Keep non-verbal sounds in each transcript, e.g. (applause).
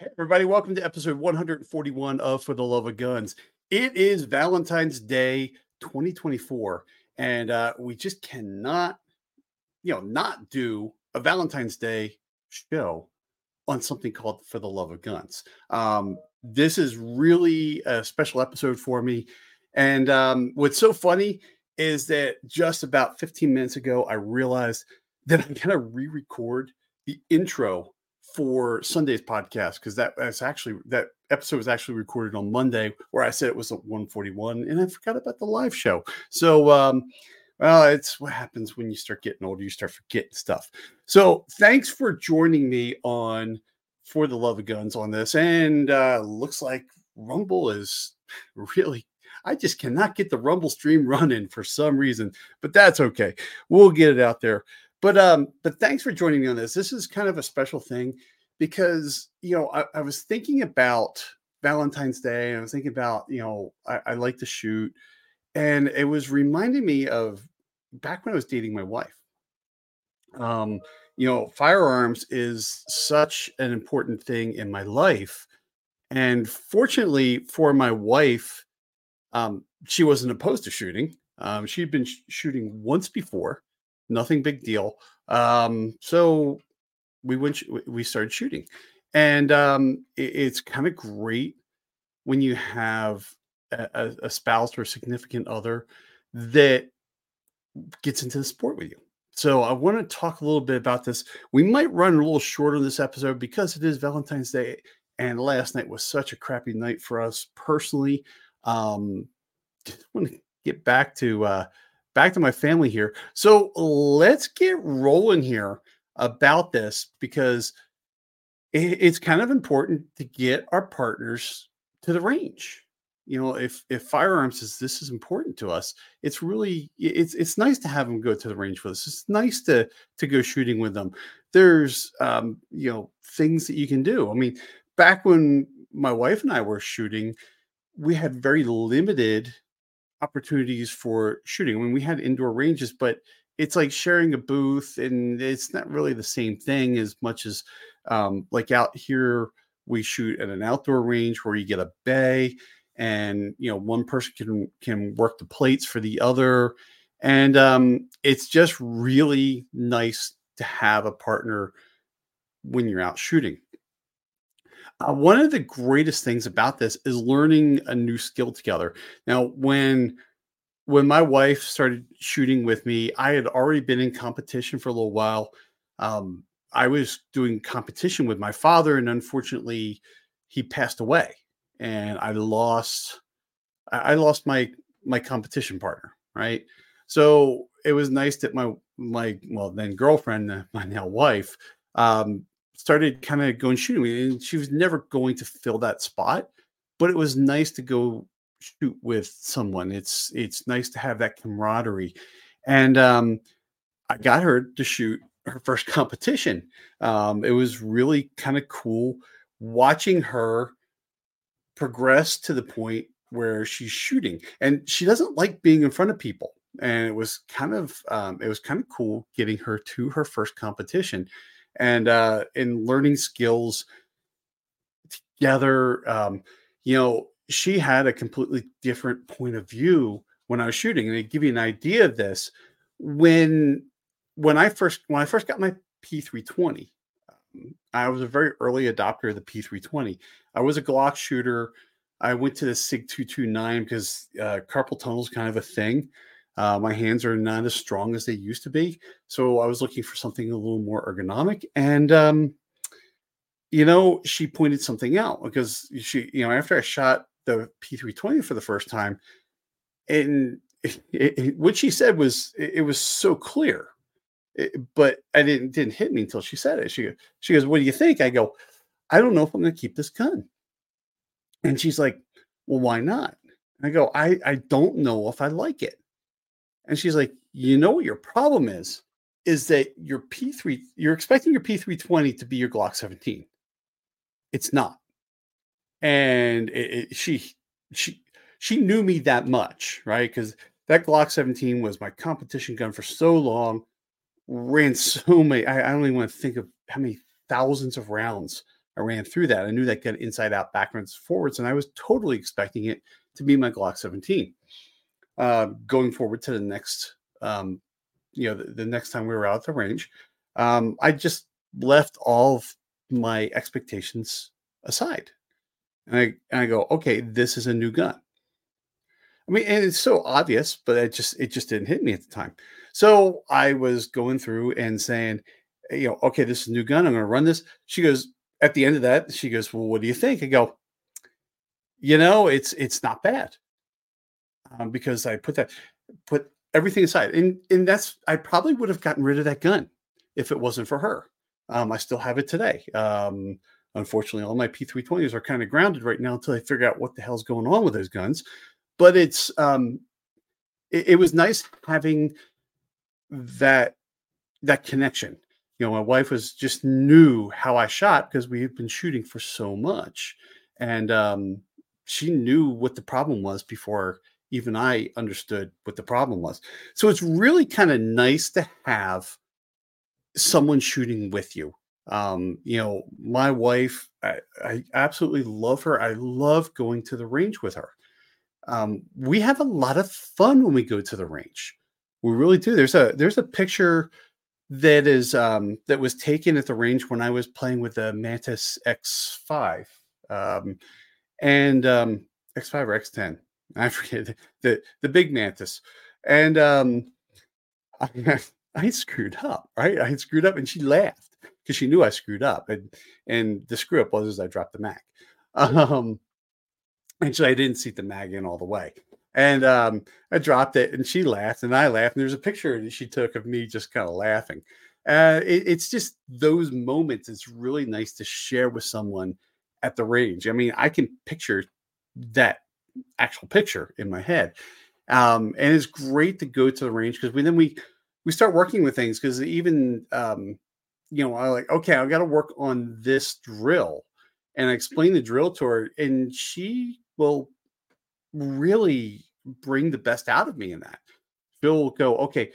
Hey, everybody, welcome to episode 141 of For the Love of Guns. It is Valentine's Day 2024, and uh, we just cannot, you know, not do a Valentine's Day show on something called For the Love of Guns. Um, this is really a special episode for me. And um, what's so funny is that just about 15 minutes ago, I realized that (laughs) I'm going to re record the intro for Sunday's podcast because that was actually that episode was actually recorded on Monday where I said it was at 141 and I forgot about the live show. So um well, it's what happens when you start getting older, you start forgetting stuff. So thanks for joining me on for the love of guns on this. And uh looks like Rumble is (laughs) really I just cannot get the Rumble stream running for some reason, but that's okay. We'll get it out there. But um, but thanks for joining me on this. This is kind of a special thing because you know I, I was thinking about Valentine's Day. And I was thinking about you know I, I like to shoot, and it was reminding me of back when I was dating my wife. Um, you know, firearms is such an important thing in my life, and fortunately for my wife, um, she wasn't opposed to shooting. Um, she'd been sh- shooting once before, nothing big deal. Um, so we went, we started shooting, and um, it, it's kind of great when you have a, a spouse or a significant other that gets into the sport with you. So I want to talk a little bit about this. We might run a little short on this episode because it is Valentine's Day, and last night was such a crappy night for us personally. Um, want to get back to uh, back to my family here. So let's get rolling here about this because it, it's kind of important to get our partners to the range. You know, if if firearms is this is important to us, it's really it's it's nice to have them go to the range with us. It's nice to to go shooting with them. There's um, you know things that you can do. I mean, back when my wife and I were shooting, we had very limited opportunities for shooting. I mean, we had indoor ranges, but it's like sharing a booth, and it's not really the same thing as much as um, like out here we shoot at an outdoor range where you get a bay, and you know one person can can work the plates for the other, and um, it's just really nice to have a partner when you're out shooting. Uh, one of the greatest things about this is learning a new skill together. Now, when when my wife started shooting with me, I had already been in competition for a little while. Um, I was doing competition with my father, and unfortunately, he passed away, and I lost. I lost my my competition partner. Right, so it was nice that my my well then girlfriend, my now wife, um, started kind of going shooting me, and she was never going to fill that spot. But it was nice to go shoot with someone. It's it's nice to have that camaraderie, and um, I got her to shoot her first (laughs) competition. Um, it was really kind of cool watching her progress to the point where she's shooting, and she doesn't like being in front of people. And it was kind of um, it was kind of cool getting her to her first competition and uh, in learning skills together. Um, you know, she had a completely different point of view when I was shooting, and to give you an idea of this, when when I first when I first got my P320, um, I was a very early adopter of the P320. I was a Glock shooter. I went to the Sig 229 because uh, carpal tunnel is kind of a thing. Uh, my hands are not as strong as they used to be. So I was looking for something a little more ergonomic. And, um, you know, she pointed something out because she, you know, after I shot the P320 for the first time, and (laughs) it, it, what she said was, it, it was so clear. but I didn't didn't hit me until she said it. She she goes, "What do you think?" I go, "I don't know if I'm going to keep this gun." And she's like, "Well, why not?" I go, "I I don't know if I like it." And she's like, you know what your problem is? Is that your P3, you're expecting your P320 to be your Glock 17. It's not. And it, it, she, she, she knew me that much, right? Because that Glock 17 was my competition gun for so long, ran so many, I, I don't even want to think of how many thousands of rounds I ran through that. I knew that gun inside out, backwards, forwards, and I was totally expecting it to be my Glock 17. Uh, going forward to the next, um, you know, the, the, next time we were out at the range, um, I just left all of my expectations aside, and I and I go, okay, this is a new gun. I mean, and it's so obvious, but it just it just didn't hit me at the time. So I was going through and saying, you know, okay, this is a new gun. I'm going to run this. She goes at the end of that. She goes, well, what do you think? I go, you know, it's it's not bad um, because I put that put everything aside, and and that's I probably would have gotten rid of that gun if it wasn't for her. Um, I still have it today. Um, unfortunately, all my P320s are kind of grounded right now until I figure out what the hell's going on with those guns. But it's um, it, it was nice having that that connection. You know, my wife was just knew how I shot because we had been shooting for so much, and um, she knew what the problem was before even I understood what the problem was. So it's really kind of nice to have someone shooting with you. Um, you know, my wife, I, I, absolutely love her. I love going to the range with her. Um, we have a lot of fun when we go to the range. We really do. There's a there's a picture that is um, that was taken at the range when I was playing with the Mantis X5 um, and um, X5 or X10. (laughs) I forget the the, the big Mantis, and um, I, (laughs) I screwed up. Right, I screwed up, and she laughed because she knew I screwed up, and and the screw up was I dropped the mag. Um, and so I didn't seat the mag in all the way. And um, I dropped it, and she laughed, and I laughed. And there's a picture that she took of me just kind of laughing. Uh, it, it's just those moments. It's really nice to share with someone at the range. I mean, I can picture that actual picture in my head, um, and it's great to go to the range because we then we we start working with things because even um, you know I like okay I got to work on this drill, and I explain the drill to her, and she will really bring the best out of me in that. Will go, okay,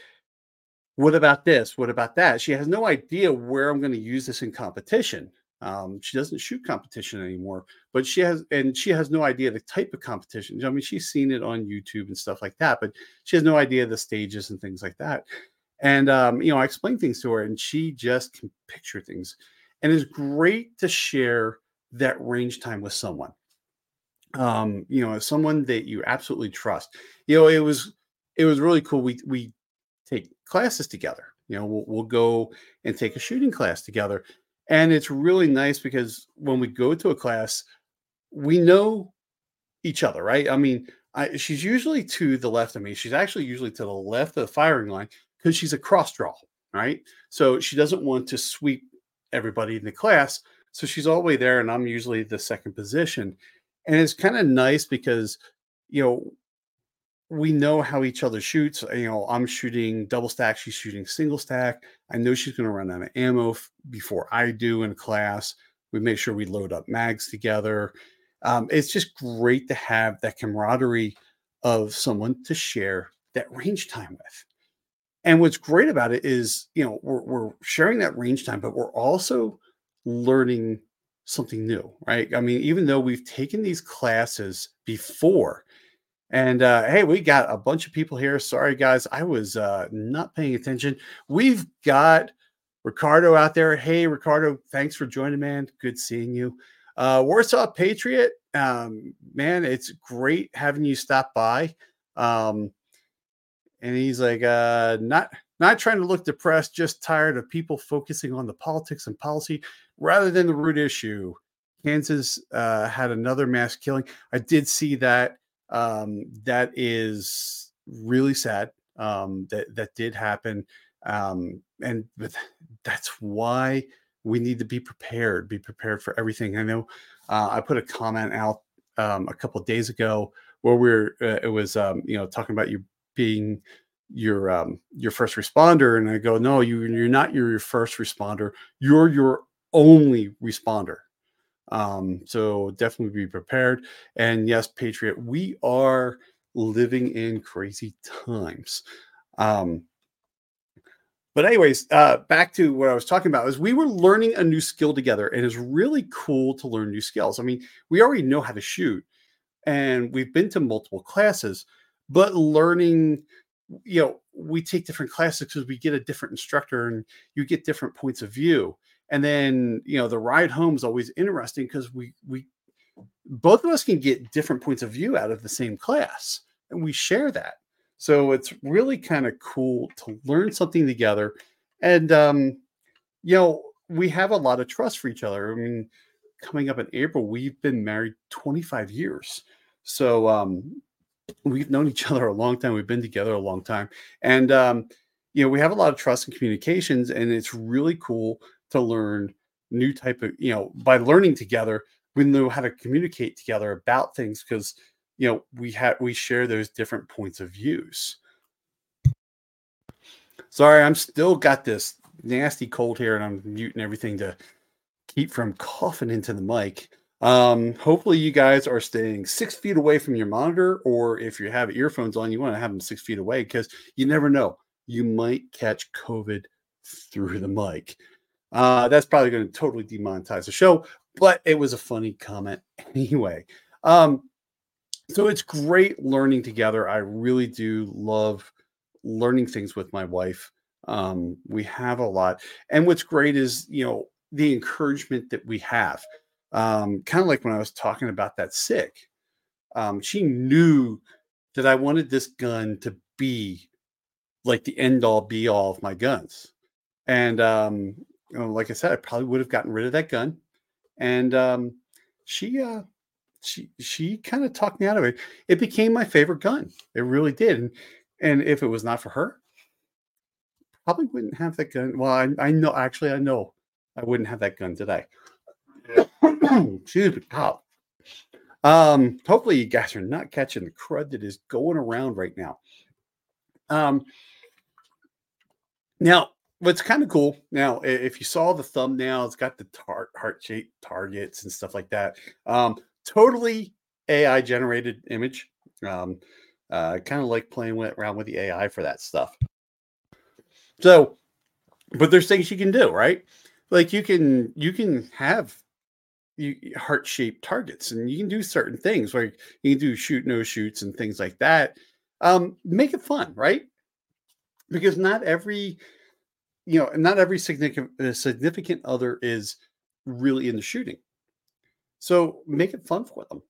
what about this? What about that? She has no idea where I'm going to use this in competition. Um, she doesn't shoot competition anymore, but she has, and she has no idea the type of competition. I mean, she's seen it on YouTube and stuff like that, but she has no idea the stages and things like that. And um, you know, I explain things to her, and she just can picture things. And it's great to share that range time with someone um, you know, someone that you absolutely trust. You know, it was it was really cool. We we take classes together. You know, we'll, we'll go and take a shooting class together, and it's really nice because when we go to a class, we know each other, right? I mean, I, she's usually to the left of me. She's actually usually to the left of the firing line because she's a cross draw, right? So she doesn't want to sweep everybody in the class. So she's all the way there, and I'm usually the second position and it's kind of nice because you know we know how each other shoots. You know, I'm shooting double stack, she's shooting single stack. I know she's going to run out of ammo f- before I do in class. We make sure we load up mags together. Um, it's just great to have that camaraderie of someone to share that range time with. And what's great about it is, you know, we're, we're sharing that range time, but we're also learning something new, right? I mean, even though we've taken these classes before, and uh, hey, we got a bunch of people here. Sorry, guys, I was uh, not paying attention. We've got Ricardo out there. Hey, Ricardo, thanks for joining, man. Good seeing you. Uh, Warsaw Patriot, um, man, it's great having you stop by. Um, and he's like, uh, not not trying to look depressed, just tired of people focusing on the politics and policy rather than the root issue. Kansas uh, had another mass killing. I did see that. Um, that is really sad. Um, that that did happen, um, and that's why we need to be prepared. Be prepared for everything. I know. Uh, I put a comment out um, a couple days ago where we're uh, it was um, you know talking about you being your um, your first responder, and I go, no, you you're not your first responder. You're your only responder. Um, so definitely be prepared. And yes, Patriot, we are living in crazy times. Um, but anyways, uh, back to what I was talking about is we were learning a new skill together, and it's really cool to learn new skills. I mean, we already know how to shoot, and we've been to multiple classes, but learning, you know, we take different classes because we get a different instructor, and you get different points of view. And then, you know, the ride home is always interesting because we we both of us can get different points of view out of the same class, and we share that. So it's really kind of cool to learn something together. And, um, you know, we have a lot of trust for each other. I mean, coming up in April, we've been married 25 years. So um, we've known each (laughs) other a long time. We've been together a long time. And, um, you know, we have a lot of trust and communications, and it's really cool to learn new type of, you know, by learning together, we know how to communicate together about things because you know we have we share those different points of views sorry i'm still got this nasty cold here and i'm muting everything to keep from coughing into the mic um hopefully you guys are staying six feet away from your monitor or if you have earphones on you want to have them six feet away because you never know you might catch covid through the mic uh that's probably going to totally demonetize the show but it was a funny comment (laughs) anyway um so it's great learning together. I really do love learning things with my wife. Um, we have a lot. And what's great is, you know, the encouragement that we have. Um, kind of like when I was talking about that Sig. Um, she knew that I wanted this gun to be like the end all be all of my guns. And um, you know, like I said, I probably would have gotten rid of that gun. And um, she uh, she she kind of talked me out of it. It became my favorite gun. It really did. And and if it was not for her, probably wouldn't have that gun. Well, I, I know actually I know I wouldn't have that gun today. (clears throat) Excuse me. Oh. Um, hopefully you guys are not catching the crud that is going around right now. Um now what's kind of cool now if you saw the thumbnail it's got the tar- heart-shaped targets and stuff like that um totally AI generated image. Um, uh, kind of like playing with, around with the AI for that stuff. So, but there's things you can do, right? Like you can you can have heart shaped targets, and you can do certain things like you can do shoot no shoots and things like that. Um, make it fun, right? Because not every you know not every significant significant other is really into shooting so make it fun for them.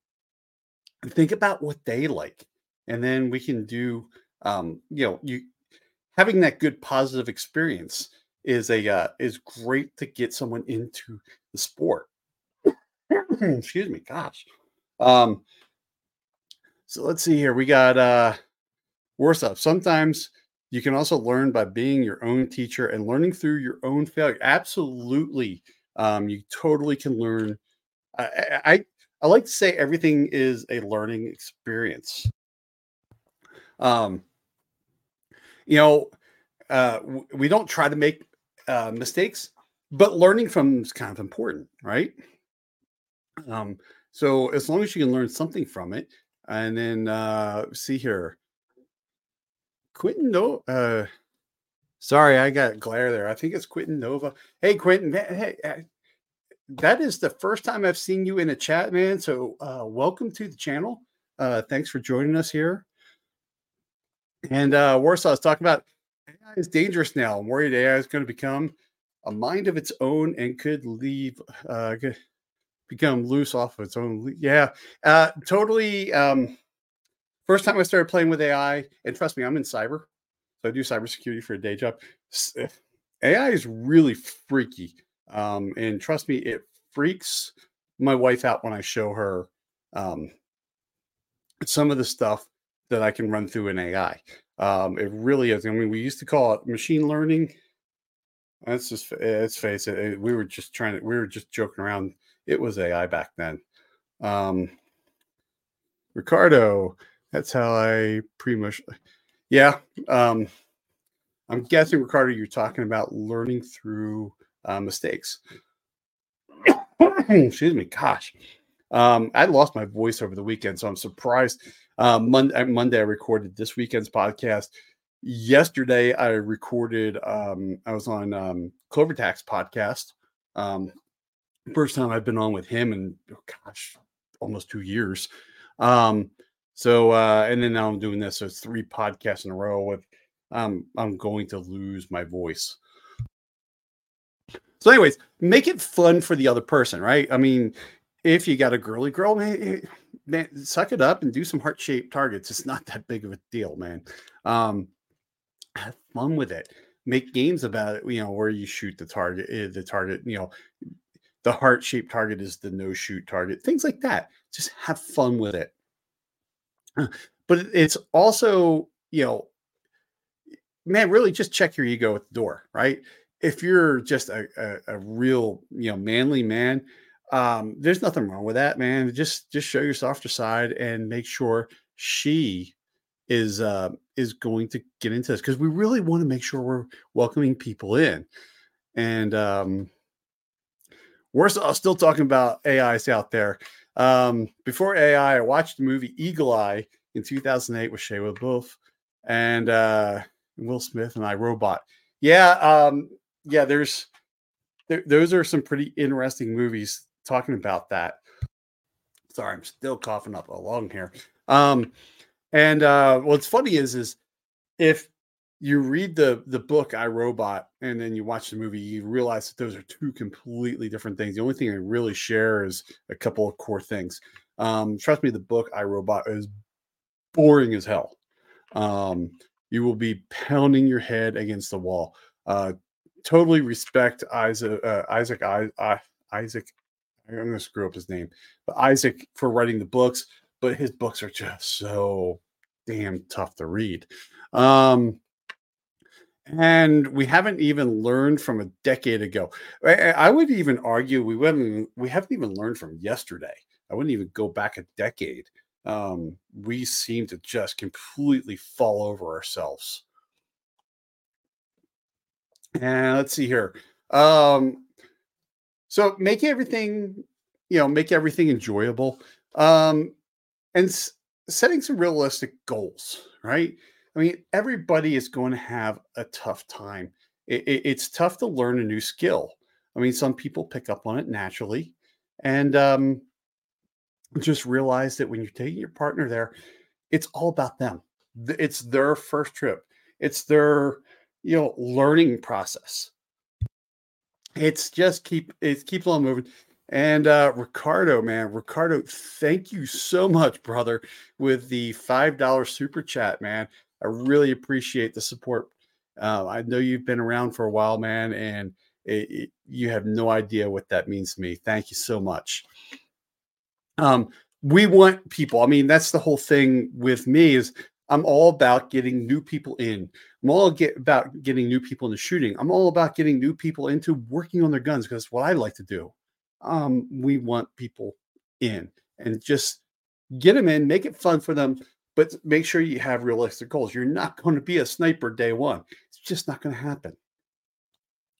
Think about what they like, and then we can do. Um, you know, you having that good positive experience is a uh, is great to get someone into the sport. Excuse me, gosh. Um, so let's see here. We got uh, Warsaw. Sometimes you can also learn by being your own teacher and learning through your own failure. Absolutely, um, you totally can learn I, I, I like to say everything is a learning experience. Um, you know, uh, we don't try to make uh, mistakes, but learning from is kind of important, right? Um, so as long as you can learn something from it, and then uh, see here, Quentin no, uh, sorry, I got glare there. I think it's Quentin Nova. Hey, Quentin, hey, that is the first time I've seen you in a chat, man. So uh, welcome to the channel. Uh, thanks for joining us here. And uh, Warsaw is talking about AI is dangerous now. I'm worried AI is going to become a mind of its own and could leave, uh, become loose off of its own. Yeah, uh, totally. Um, first time I started playing with AI, and trust me, I'm in cyber, so I do cybersecurity for a day job. AI is really freaky. Um, and trust me, it freaks my wife out when I show her um, some of the stuff that I can run through an AI. Um, it really is. I mean, we used to call it machine learning. Let's just let's face it. We were just trying to. We were just joking around. It was AI back then. Um, Ricardo, that's how I pretty much. Yeah. Um, I'm guessing, Ricardo, you're talking about learning through uh, mistakes. (coughs) Excuse me. Gosh. Um, I lost my voice over the weekend, so I'm surprised. Uh, Monday, Monday, I recorded this weekend's podcast. yesterday I recorded. Um, I was on um, Clover Tax podcast. Um, first time I've been on with him in oh gosh, almost two years. Um, so uh, and then now I'm doing this. So it's three podcasts in a row with. Um, I'm going to lose my voice. So, anyways, make it fun for the other person, right? I mean, if you got a girly girl, man, eh, man suck it up and do some heart shaped targets. It's not that big of a deal, man. Um, have fun with it. Make games about it, you know, where you shoot the target, eh, the target, you know, the heart shaped target is the no shoot target, things like that. Just have fun with it. But it's also, you know, man, really just check your ego at the door, right? If you're just a, a, a real, you know, manly man, um, there's nothing wrong with that, man. Just just show your softer side and make sure she is uh, is going to get into this because we really want to make sure we're welcoming people in. And um, we're still talking about AIs out there. Um, before AI, I watched the movie Eagle Eye in 2008 with Shia LaBeouf and uh, Will Smith and I Robot. Yeah, um, yeah. There's there, those are some pretty interesting movies talking about that. Sorry, I'm still coughing up a lung here. Um, and uh, what's funny is, is if you read the the book I Robot and then you watch the movie, you realize that those are two completely different things. The only thing I really share is a couple of core things. Um, trust me, the book I Robot is boring as hell. Um, you will be pounding your head against the wall. Uh, totally respect Isaac uh, Isaac I, I, Isaac I'm going to screw up his name, but Isaac for writing the books. But his books are just so damn tough to read. Um, and we haven't even learned from a decade ago. I, would even argue we haven't we haven't even learned from yesterday. I wouldn't even go back a decade. Um, we seem to just completely fall over ourselves. And let's see here. Um, so make everything, you know, make everything enjoyable. Um, and s- setting some realistic goals, right? I mean, everybody is going to have a tough time. It, it, it's tough to learn a new skill. I mean, some people pick up on it naturally, and um, just realize that when you're taking your partner there, it's all about them. It's their first trip. It's their you know learning process it's just keep it keeps on moving. And uh, Ricardo, man, Ricardo, thank you so much, brother, with the five dollar super chat, man. I really appreciate the support. Uh, I know you've been around for a while, man, and it, it, you have no idea what that means to me. Thank you so much. Um, we want people. I mean, that's the whole thing with me is I'm all about getting new people in. I'm all get about getting new people into shooting. I'm all about getting new people into working on their guns because what I like to do. Um, we want people in and just get them in, make it fun for them, but make sure you have realistic goals. You're not going to be a sniper day one. It's just not going to happen.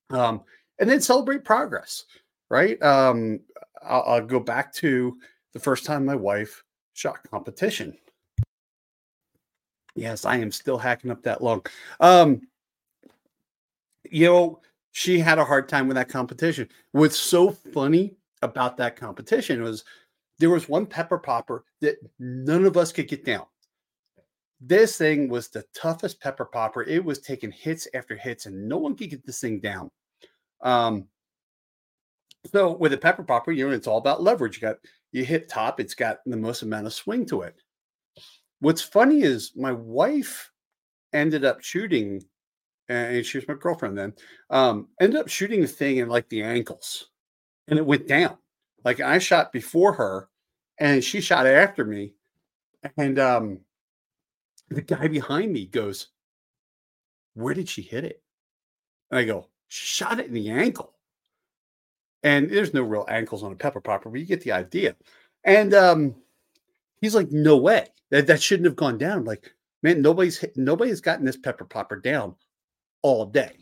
Um, and then celebrate progress, right? Um, I'll, I'll go back to the first time my wife shot competition Yes, I am still hacking up that lung. Um, you know, she had a hard time with that competition. What's so funny about that competition was there was one pepper popper that none of us could get down. This thing was the toughest pepper popper. It was taking hits after hits, and no one could get this thing down. Um, so with a pepper popper, you know, it's all about leverage. You got you hit top, it's got the most amount of swing to it. What's funny is my wife ended up shooting, and she was my girlfriend then. Um, ended up shooting the thing in like the ankles, and it went down. Like I shot before her, and she shot after me, and um, the guy behind me goes, "Where did she hit it?" And I go, "She "Shot it in the ankle." And there's no real ankles on a pepper popper, but you get the idea. And um, he's like, "No way." That that shouldn't have gone down. Like, man, nobody's nobody's gotten this pepper popper down all day.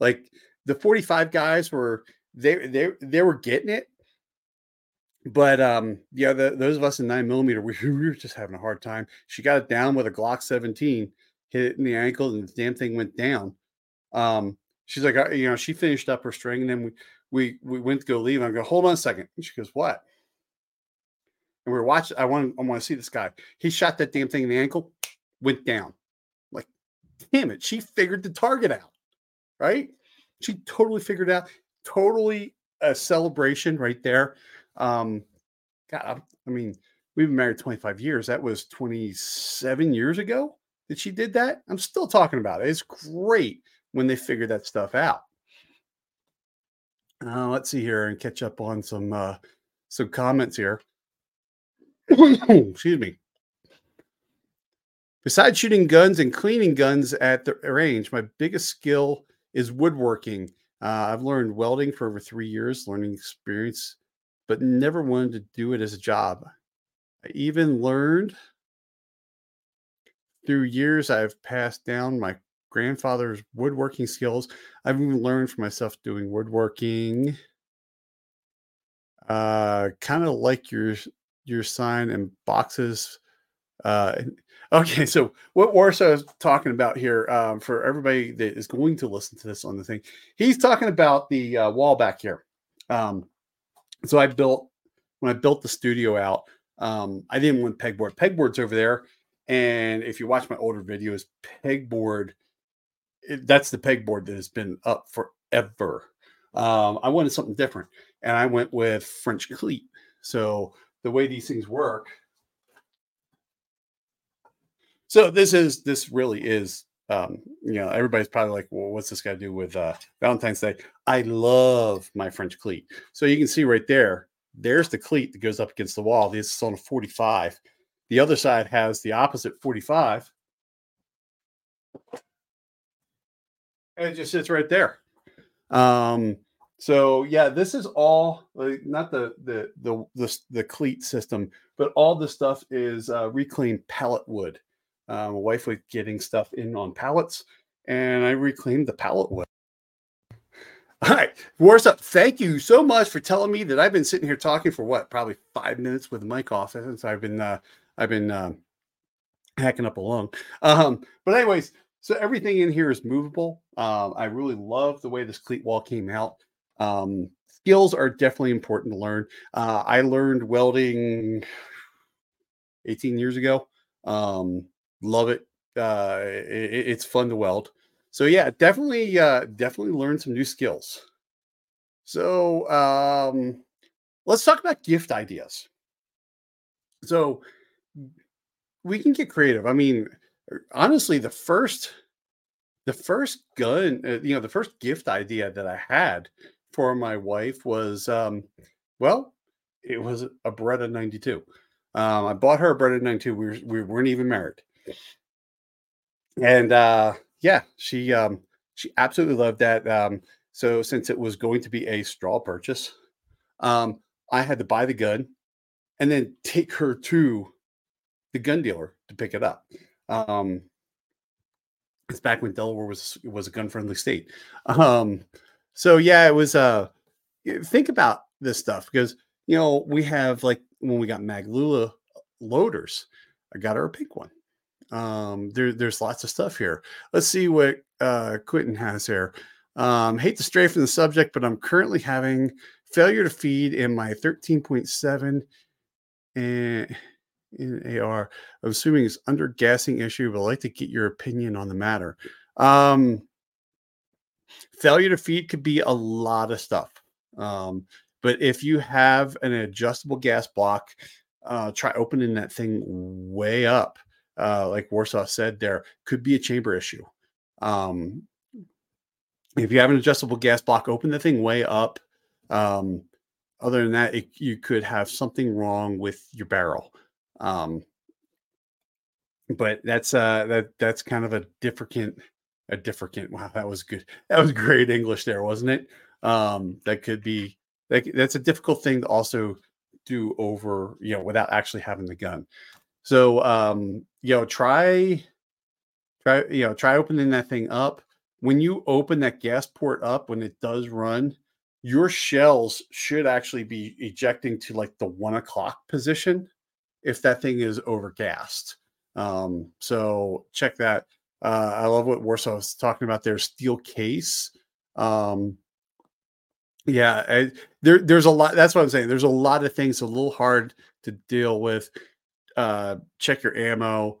Like the 45 guys were they they they were getting it. But um, yeah, the, those of us in nine millimeter, we, (laughs) we were just having a hard time. She got it down with a Glock 17, hit it in the ankle, and the damn thing went down. Um, she's like, you know, she finished up her string, and then we we we went to go leave. I go, hold on a second. And she goes, what? And we are watching. I want I want to see this guy. He shot that damn thing in the ankle, went down. Like, damn it, she figured the target out, right? She totally figured out. Totally a celebration right there. Um, God, I mean, we've been married 25 years. That was 27 years ago that she did that. I'm still talking about it. It's great when they figure that stuff out. Uh, let's see here and catch up on some uh, some comments here. (coughs) Excuse me. Besides shooting guns and cleaning guns at the range, my biggest skill is woodworking. Uh, I've learned welding for over three years, learning experience, but never wanted to do it as a job. I even learned through years I've passed down my grandfather's woodworking skills. I've even learned for myself doing woodworking. Uh, kind of like your your sign and boxes. Uh, (laughs) okay, so what Warsaw is talking about here um, for everybody that is going to listen to this on the thing, he's talking about the uh, wall back here. Um, so I built when I built the studio out. Um, I didn't want pegboard. Pegboard's over there, and if you watch my older videos, pegboard it, that's the pegboard that has been up forever. Um, I wanted something different, and I went with French cleat. So the way these things work. So this is this really is um, you know everybody's probably like, well, what's this got to do with uh, Valentine's Day? I love my French cleat. So you can see right there, there's the cleat that goes up against the wall. This is on a 45. The other side has the opposite 45 and it just sits right there. Um, so yeah, this is all like, not the, the the the the cleat system, but all the stuff is uh, reclaimed pallet wood. Um, my wife was getting stuff in on pallets, and I reclaimed the pallet wood. (laughs) All right, Warsaw, thank you so much for telling me that I've been sitting here talking for what, probably five minutes with the mic off since I've been uh, I've been uh, hacking up along. Um, but anyways, so everything in here is movable. Um, I really love the way this cleat wall came out. Um, skills are definitely important to learn. Uh, I learned welding 18 years ago. Um, love it. Uh, it. It's fun to weld. So yeah, definitely, uh, definitely learn some new skills. So um, let's talk about gift ideas. So we can get creative. I mean, honestly, the first the first gun, uh, you know, the first gift idea that I had for my wife was, um, well, it was a Beretta 92. Um, I bought her a Beretta 92. We, were, we weren't even married. And uh, yeah, she um, she absolutely loved that. Um, so since it was going to be a straw purchase, um, I had to buy the gun and then take her to the gun dealer to pick it up. Um, it's back when Delaware was was a gun friendly state. Um, so yeah, it was. Uh, think about this stuff because you know we have like when we got Maglula loaders, I got her a pink one. Um, there, there's lots of stuff here. Let's see what uh, Quentin has here. Um, hate to stray from the subject, but I'm currently having failure to feed in my 13.7 and in AR. I'm assuming it's under gassing issue, but I'd like to get your opinion on the matter. Um, failure to feed could be a lot of stuff. Um, but if you have an adjustable gas block, uh, try opening that thing way up. Uh, like Warsaw said, there could be a chamber issue. Um, if you have an adjustable gas block, open the thing way up. Um, other than that, it, you could have something wrong with your barrel. Um, but that's uh that that's kind of a different a different wow that was good that was great english there wasn't it um that could be that, that's a difficult thing to also do over you know without actually having the gun so um you know try try you know try opening that thing up when you open that gas port up when it does run your shells should actually be ejecting to like the one o'clock position if that thing is overgassed. Um, so check that. Uh, I love what Warsaw was talking about there. Steel case. Um, yeah, I, there, there's a lot. That's what I'm saying. There's a lot of things a little hard to deal with. Uh, check your ammo.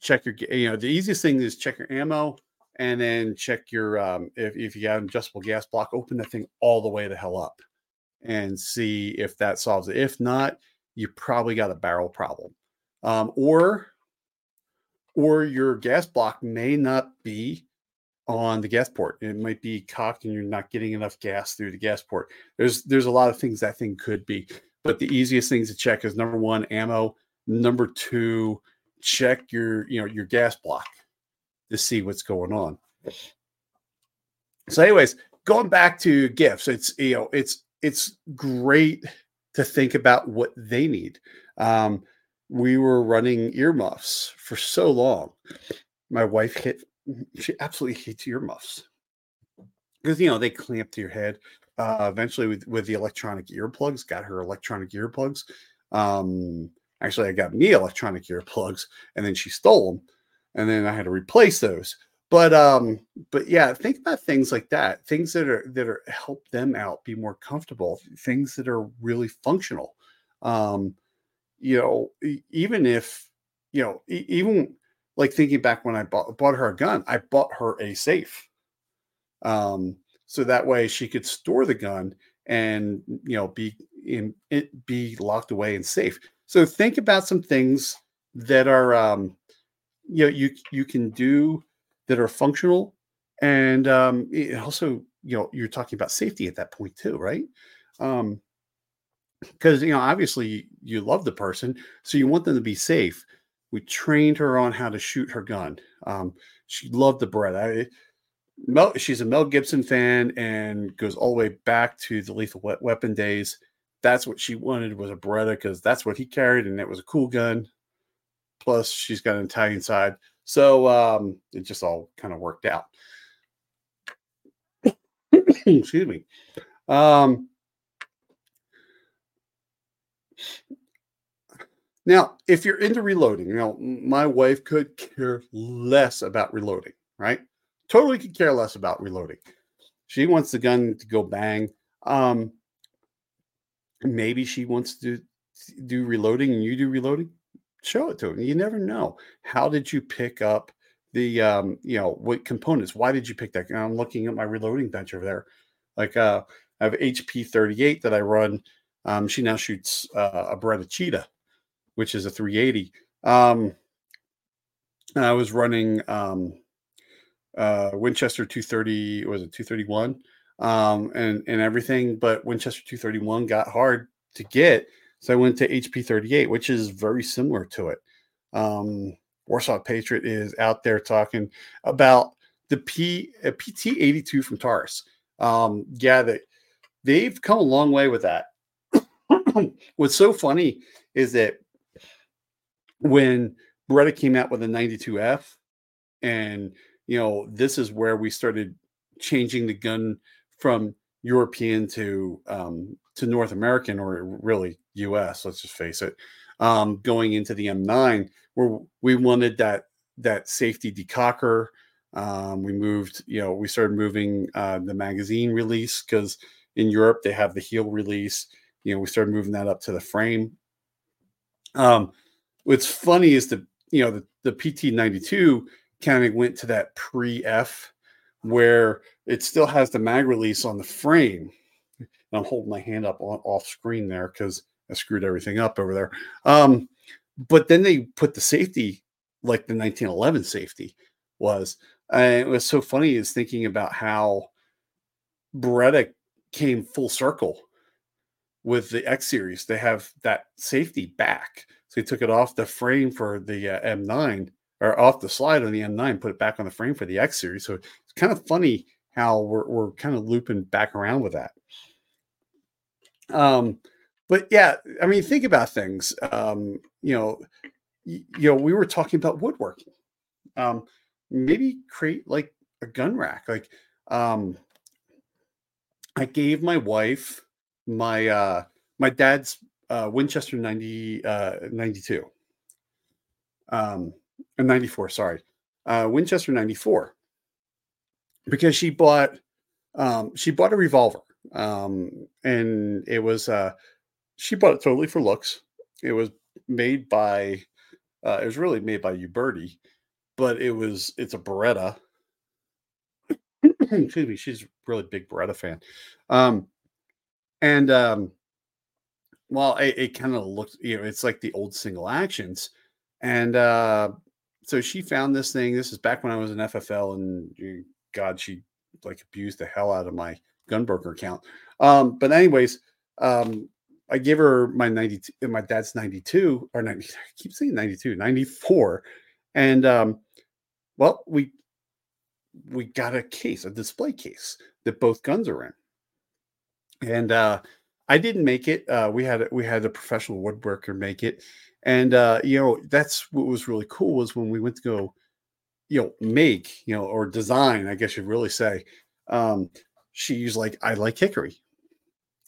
Check your, you know, the easiest thing is check your ammo and then check your, um, if, if you have an adjustable gas block, open that thing all the way the hell up and see if that solves it. If not, you probably got a barrel problem. Um, or, or your gas block may not be on the gas port. It might be cocked and you're not getting enough gas through the gas port. There's there's a lot of things that thing could be. But the easiest things to check is number one, ammo. Number two, check your you know your gas block to see what's going on. So, anyways, going back to gifts, it's you know it's it's great to think about what they need. Um, we were running earmuffs for so long. My wife hit she absolutely hates earmuffs because you know they clamp to your head. Uh, eventually, with with the electronic earplugs, got her electronic earplugs. Um, actually, I got me electronic earplugs, and then she stole them, and then I had to replace those. But um, but yeah, think about things like that. Things that are that are help them out, be more comfortable. Things that are really functional. Um, you know, even if you know, even like thinking back when I bought, bought her a gun, I bought her a safe. Um, so that way she could store the gun and you know be in it be locked away and safe. So think about some things that are um, you know you you can do that are functional and um, also you know you're talking about safety at that point too, right? Um, because you know obviously you love the person, so you want them to be safe we trained her on how to shoot her gun. Um, she loved the bread. I, Mel, she's a Mel Gibson fan and goes all the way back to the Lethal Weapon days. That's what she wanted was a Beretta because that's what he carried, and it was a cool gun. Plus, she's got an Italian side, so um, it just all kind of worked out. (coughs) Excuse me. Um, Now, if you're into reloading, you know, my wife could care less about reloading, right? Totally could care less about reloading. She wants the gun to go bang. Um, maybe she wants to do reloading and you do reloading. Show it to him. You never know. How did you pick up the um, you know, what components? Why did you pick that? I'm looking at my reloading bench over there. Like uh I have HP 38 that I run. Um, she now shoots uh, a Beretta Cheetah which is a 380. Um, and I was running um, uh, Winchester 230, was it 231, um, and and everything, but Winchester 231 got hard to get, so I went to HP 38, which is very similar to it. Um, Warsaw Patriot is out there talking about the P uh, PT 82 from Taurus. Um, yeah, they, they've come a long way with that. (coughs) What's so funny is that when Beretta came out with a 92F, and you know, this is where we started changing the gun from European to um, to North American or really US. Let's just face it. Um, going into the M9, where we wanted that that safety decocker. Um, we moved, you know, we started moving uh, the magazine release because in Europe they have the heel release. You know, we started moving that up to the frame. Um, what's funny is the you know the, the PT ninety two kind of went to that pre F where it still has the mag release on the frame. And I'm holding my hand up on, off screen there because I screwed everything up over there. Um, but then they put the safety like the 1911 safety was. And it was so funny is thinking about how Beretta came full circle with the X series. They have that safety back. So he took it off the frame for the uh, M9 or off the slide on the M9, put it back on the frame for the X series. So kind of funny how we're, we're kind of looping back around with that. Um, but yeah, I mean, think about things. Um, you know, you, you know, we were talking about woodworking. Um, maybe create like a gun rack. Like, um, I gave my wife my uh my dad's uh, Winchester 90, uh, 92, um, 94, sorry. uh, Winchester 94 because she bought um, she bought a revolver um, and it was uh, she bought it totally for looks. It was made by uh, it was really made by Uberti, but it was it's a Beretta. (clears throat) Excuse me, she's really big Beretta fan. Um, and um, well, it, it kind of looks, you know, it's like the old single actions. And uh, so she found this thing. This is back when I was in FFL, and God, she like abused the hell out of my gunbroker account. Um, but anyways, um, I gave her my 92, my dad's 92 or 90, (laughs) I keep saying 92, 94. And um, well, we we got a case, a display case that both guns are in. And uh I didn't make it. Uh we had we had a professional woodworker make it. And uh, you know, that's what was really cool was when we went to go, you know, make, you know, or design, I guess you'd really say. Um, she's like, I like hickory.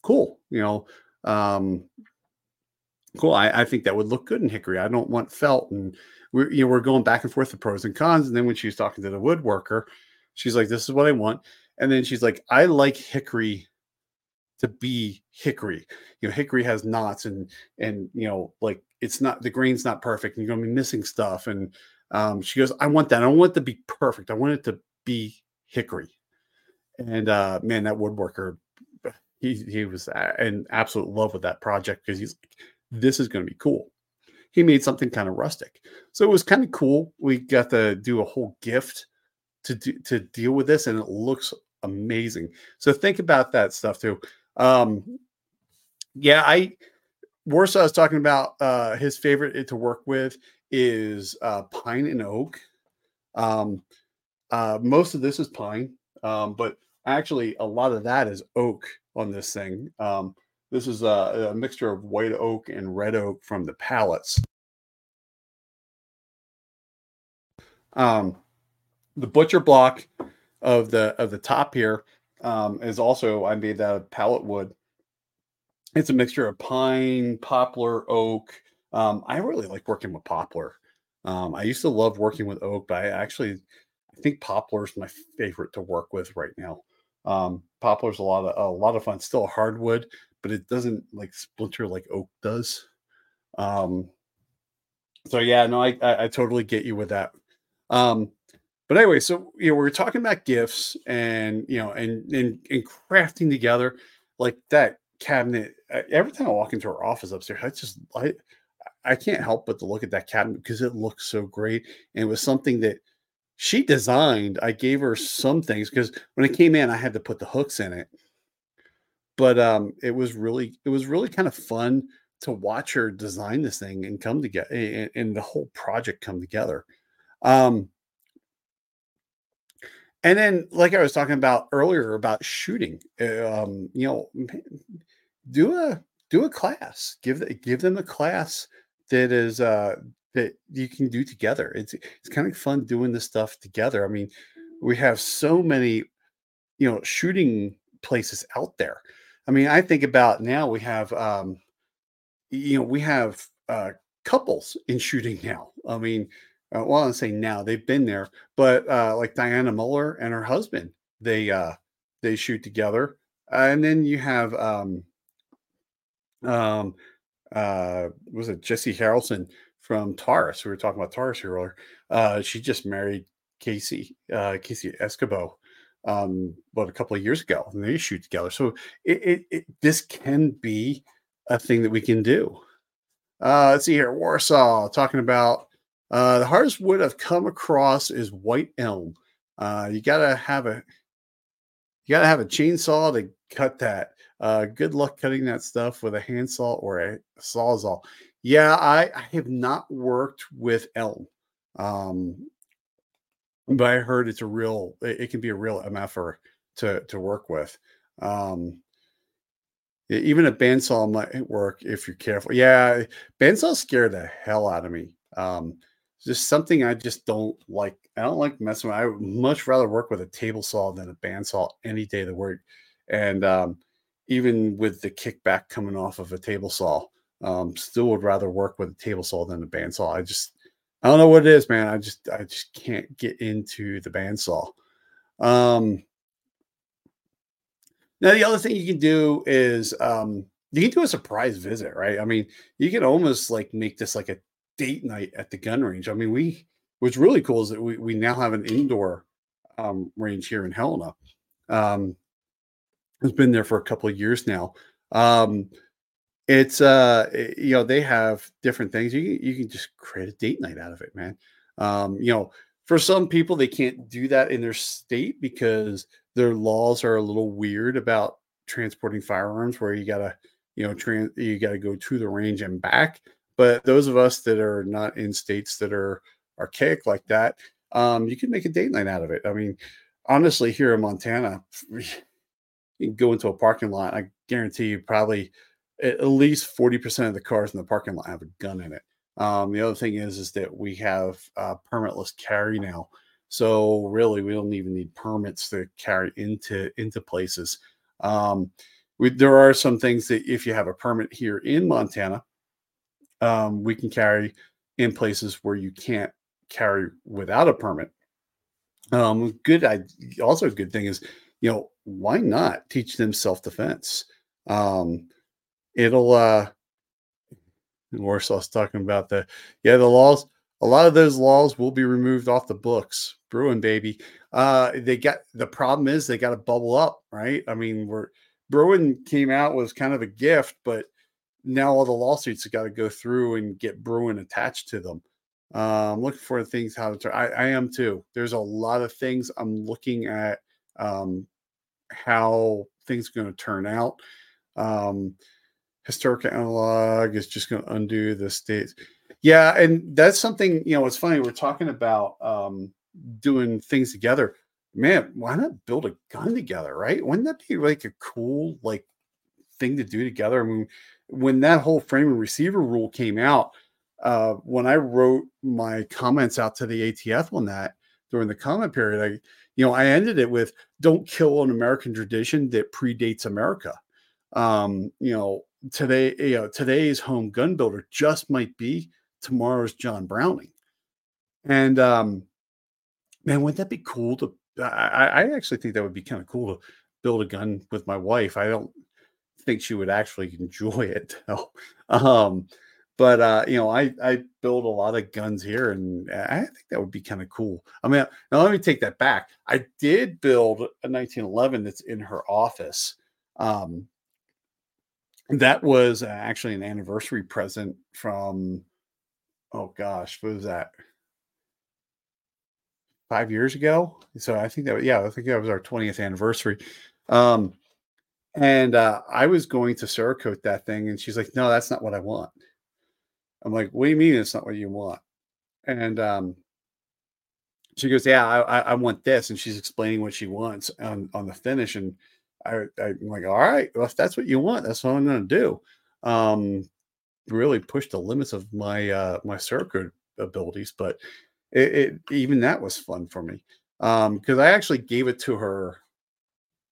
Cool, you know. Um, cool. I, I think that would look good in hickory. I don't want felt. And we're you know, we're going back and forth the pros and cons. And then when she was talking to the woodworker, she's like, This is what I want. And then she's like, I like hickory to be hickory. You know, hickory has knots and and you know, like it's not the grain's not perfect and you're gonna be missing stuff. And um, she goes, I want that. I don't want it to be perfect. I want it to be hickory. And uh man, that woodworker, he he was in absolute love with that project because he's like, this is gonna be cool. He made something kind of rustic. So it was kind of cool. We got to do a whole gift to do, to deal with this, and it looks amazing. So think about that stuff too. Um, yeah, I Warsaw is talking about uh, his favorite to work with is uh, pine and oak. Um, uh, most of this is pine, um, but actually a lot of that is oak on this thing. Um, this is a, a, mixture of white oak and red oak from the pallets. Um, the butcher block of the of the top here um, is also I made that of pallet wood. It's a mixture of pine, poplar, oak. Um, I really like working with poplar. Um, I used to love working with oak, but I actually I think poplar is my favorite to work with right now. Um, poplar's a lot of a lot of fun. Still hardwood, but it doesn't like splinter like oak does. Um, so yeah, no, I, I, I totally get you with that. Um, but anyway, so you know, we are talking about gifts and you know, and and and crafting together like that cabinet. Every time I walk into her office upstairs, I just I I can't help but to look at that cabinet because it looks so great. And it was something that she designed. I gave her some things because when it came in, I had to put the hooks in it. But um, it was really it was really kind of fun to watch her design this thing and come together and, and the whole project come together. Um, and then, like I was talking about earlier about shooting, uh, um, you know, do a do a class. Give the, give them a class that is uh, that you can do together. It's it's kind of fun doing this stuff together. I mean, we have so many, you know, shooting places out there. I mean, I think about now we have, um, you know, we have uh, couples in shooting now. I mean, uh, well, I'm saying now they've been there, but uh, like Dianna Muller and her husband, they uh, they shoot together, and then you have um, um, uh, was it Jesse Harrelson from Taurus? We were talking about Taurus earlier. Uh, she just married Casey uh, Casey Escobar um, about a couple of years ago, and they shoot together. So it, it, it this can be a thing that we can do. Uh, let's see here, Warsaw talking about uh, the hardest wood I've come across is white elm. Uh, you gotta have a you gotta have a chainsaw to cut that. Uh, good luck cutting that stuff with a handsaw or a sawzall. Yeah, I, I have not worked with elm, um, but I heard it's a real. It, it, can be a real mf'er to to work with. Um, even a bandsaw might work if you're careful. Yeah, bandsaws scare the hell out of me. Um, just something I just don't like. I don't like messing with. I would much rather work with a table saw than a bandsaw any day of the week. And um, even with the kickback coming off of a table saw, um, still would rather work with a table saw than a bandsaw. I just I don't know what it is, man. I just I just can't get into the bandsaw. Um, now the other thing you can do is um, you can do a surprise visit, right? I mean, you can almost like make this like a date night at the gun range. I mean, we what's really cool is that we, we now have an indoor um, range here in Helena. Um, it's been there for a couple of years now. Um, it's uh you know they have different things you you can just create a date night out of it man um you know for some people they can't do that in their state because their laws are a little weird about transporting firearms where you gotta you know trans you gotta go to the range and back but those of us that are not in states that are archaic like that um you can make a date night out of it i mean honestly here in montana (sighs) you can go into a parking lot i guarantee you probably at least 40% of the cars in the parking lot have a gun in it. Um, the other thing is, is that we have uh, permitless carry now. So really, we don't even need permits to carry into into places. Um, we, there are some things that if you have a permit here in Montana, um, we can carry in places where you can't carry without a permit. Um, good. I also a good thing is, you know, why not teach them self defense? Um, it'll uh Warsaw's talking about the yeah, the laws. A lot of those laws will be removed off the books. Bruen baby. Uh they got the problem is they got to bubble up, right? I mean, we're Bruen came out was kind of a gift, but now all the lawsuits have got to go through and get Bruen attached to them. Uh, I'm looking for things how to turn. I, I am too. There's a lot of things I'm looking at um, how things are going to turn out. Um, historical analog is just going to undo the states. Yeah, and that's something you know. It's funny we're talking about um, doing things together. Man, why not build a gun together? Right? Wouldn't that be like a cool like thing to do together? I mean, when that whole frame and receiver rule came out, uh, when I wrote my comments out to the ATF on that during the comment period, I you know I ended it with "Don't kill an American tradition that predates America." Um, you know, today, you know, today's home gun builder just might be tomorrow's John Browning. And um, man, wouldn't that be cool to? I, I actually think that would be kind of cool to build a gun with my wife. I don't think she would actually enjoy it (laughs) though. Um, but uh, you know, I I build a lot of guns here, and I think that would be kind of cool. I mean, now let me take that back. I did build a 1911 that's in her office. Um, that was actually an anniversary present from oh gosh what was that five years ago so i think that yeah i think that was our 20th anniversary um and uh i was going to cerakote that thing and she's like no that's not what i want i'm like what do you mean it's not what you want and um she goes yeah i i want this and she's explaining what she wants on on the finish and I, I'm like, all right, well, if that's what you want, that's what I'm going to do. Um, really push the limits of my uh, my circuit abilities, but it, it, even that was fun for me because um, I actually gave it to her.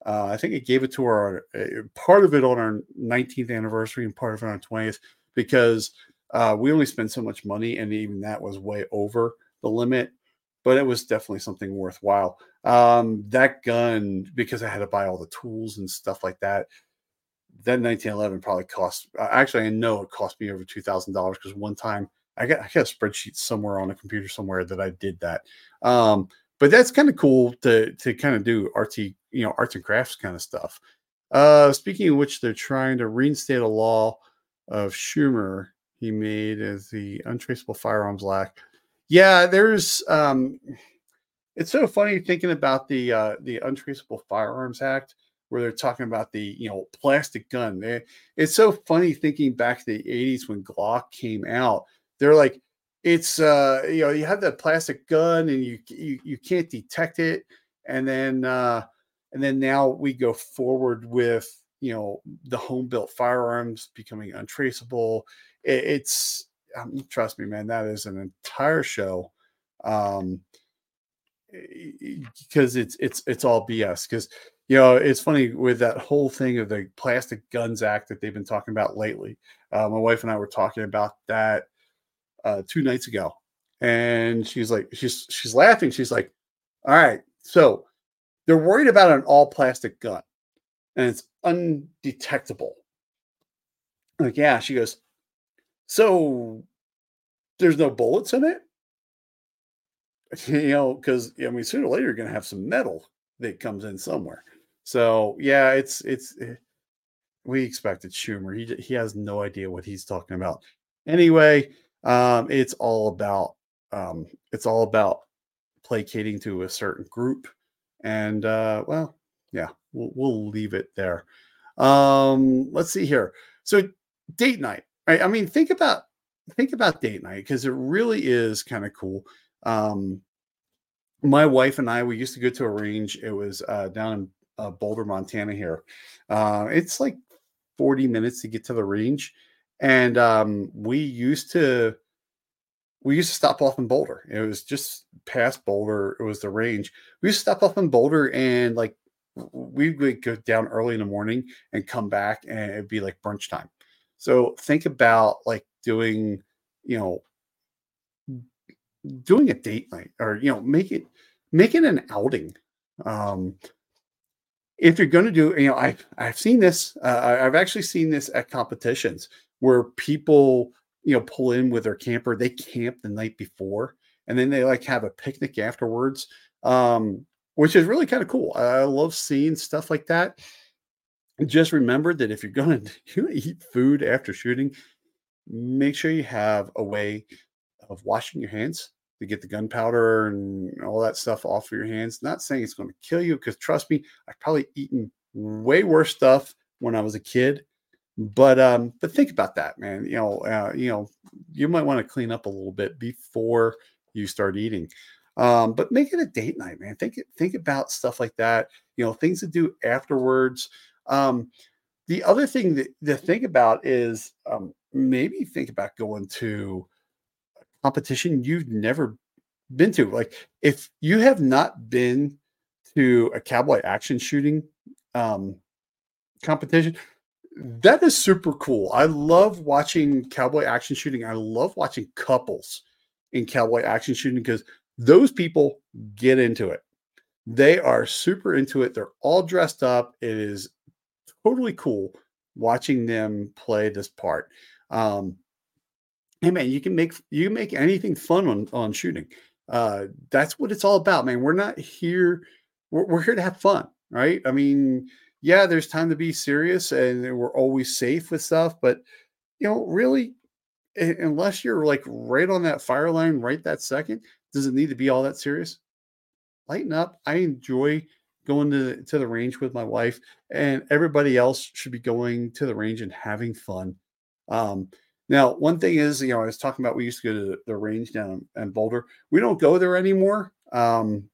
Uh, I think it gave it to our uh, part of it on our 19th anniversary and part of it on 20th because uh, we only spent so much money, and even that was way over the limit but it was definitely something worthwhile. Um, that gun, because I had to buy all the tools and stuff like that, that 1911 probably cost. Actually, I know it cost me over two thousand dollars because one time I got I got a spreadsheet somewhere on a computer somewhere that I did that. Um, but that's kind of cool to to kind of do RT, you know, arts and crafts kind of stuff. Uh, speaking of which, they're trying to reinstate a law of Schumer he made as the untraceable firearms act yeah, there's um it's so funny thinking about the uh the Untraceable Firearms Act where they're talking about the you know plastic gun. It's so funny thinking back to the 80s when Glock came out. They're like, it's uh you know, you have that plastic gun and you you, you can't detect it. And then uh and then now we go forward with you know the home built firearms becoming untraceable. It, it's um, trust me, man, that is an entire show. Um, because it's it's it's all BS. Because you know it's funny with that whole thing of the Plastic Guns Act that they've been talking about lately. Uh, my wife and I were talking about that uh, two nights ago, and she's like, she's she's laughing. She's like, all right, so they're worried about an all plastic gun, and it's undetectable. I'm like, yeah. She goes, so there's no bullets in it, (laughs) you know, because I mean, sooner or later you're going to have some metal that comes in somewhere. So yeah, it's it's eh, we expected Schumer. He he has no idea what he's talking about. Anyway, um, it's all about um, it's all about placating to a certain group, and uh, well, yeah, we'll, we'll leave it there. Um, let's see here. So date night, right? I mean, think about think about date night because it really is kind of cool. Um, my wife and I, we used to go to a range. It was uh, down in uh, Boulder, Montana. Here, uh, it's like forty minutes to get to the range, and um, we used to we used to stop off in Boulder. It was just past Boulder. It was the range. We used to stop off in Boulder and like we would go down early in the morning and come back and it'd be like brunch time. So think about like doing, you know, doing a date night or you know, make it make it an outing. Um if you're going to do, you know, I've I've seen this. Uh, I've actually seen this at competitions where people you know pull in with their camper they camp the night before and then they like have a picnic afterwards um which is really kind of cool. I love seeing stuff like that. Just remember that if you're going (laughs) to eat food after shooting make sure you have a way of washing your hands to get the gunpowder and all that stuff off of your hands. Not saying it's going to kill you because trust me i've probably eaten way worse stuff when i was a kid but um, but think about that, man. You know, uh, you know, you might want to clean up a little bit before you start eating. Um, but make it a date night, man. Think think about stuff like that. You know, things to do afterwards. Um, the other thing that to think about is um, maybe think about going to a competition you've never been to. Like if you have not been to a cowboy action shooting um, competition, that is super cool. I love watching cowboy action shooting. I love watching couples in cowboy action shooting because those people get into it. They are super into it. They're all dressed up. It is totally cool watching them play this part. Um, hey man, you can make you can make anything fun on on shooting. Uh, that's what it's all about, man. We're not here. We're, we're here to have fun, right? I mean, yeah, there's time to be serious and we're always safe with stuff, but you know, really, unless you're like right on that fire line right that second, does it need to be all that serious? Lighten up. I enjoy going to, to the range with my wife, and everybody else should be going to the range and having fun. Um, now, one thing is, you know, I was talking about we used to go to the range down in Boulder. We don't go there anymore. Um,